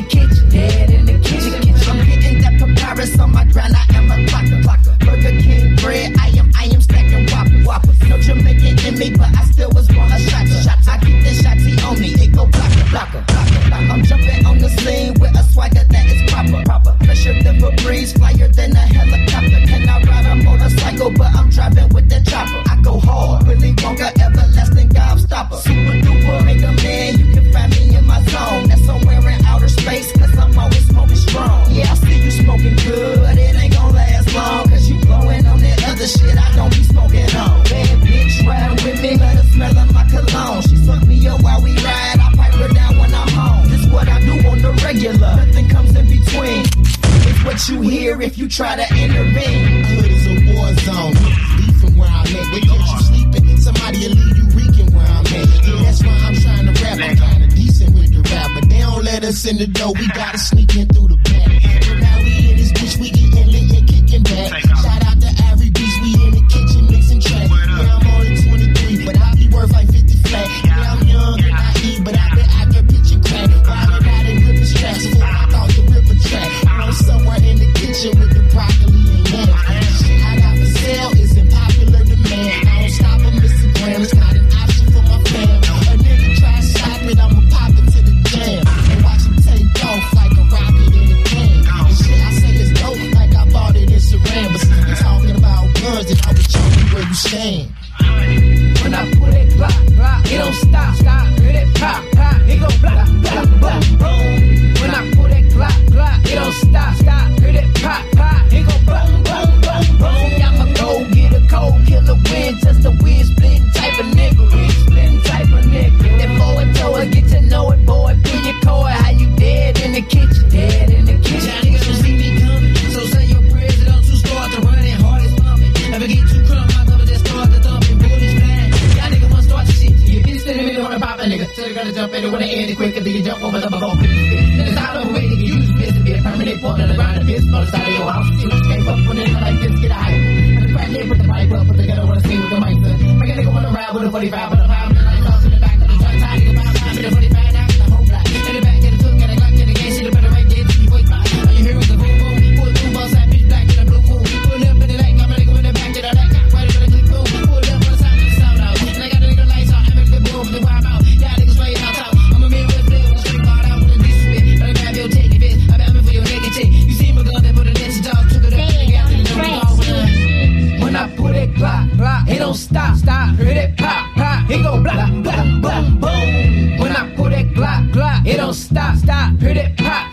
the kitchen, dead in the kitchen. I'm hitting that papyrus on my grind. I am a clocker, clocker. Burger King bread. I am, I am stacking whoppers, whoppers. No Jamaican in me, but I still was born a shot, shot. I keep this shotty on me. It go blocker, blocker, blocker. I'm jumping on the scene with a swagger that is proper, proper. Pressure the breeze, flyer than a helicopter. Can I ride a motorcycle? But I'm driving with the chopper. Don't be smoking on. Bad bitch, ride with me, let her smell of my cologne. She suck me up while we ride, I pipe her down when I'm home. This what I do on the regular, nothing comes in between. It's what you hear if you try to intervene. Hood is a war zone. Beefing where I'm at. They catch you sleeping. Somebody will leave you reeking where I'm at. Yeah, that's why I'm trying to rap. I'm kinda decent with the rap. But they don't let us in the door. We gotta sneak in through the back. But now we in this bitch. We where you stand. When I put it block, block, it don't stop, stop. Hit it pop, pop, it go block, block, boom, boom. Pop a. So they're gonna jump in and wanna end it quick you jump over the bubble. Niggas out of the way, nigga, use this to be a permanent point on the ground. The bitch on the side of your house, you escape up when it's like this, get higher. And the crack nigga put the pipe up, but they gotta wanna see with the mic. Make a nigga wanna ride with a 45, block, it don't stop, stop. Hit it pop, pop, it go block, block, boom, boom. When I put it block, block, it don't stop, stop. Hit it pop.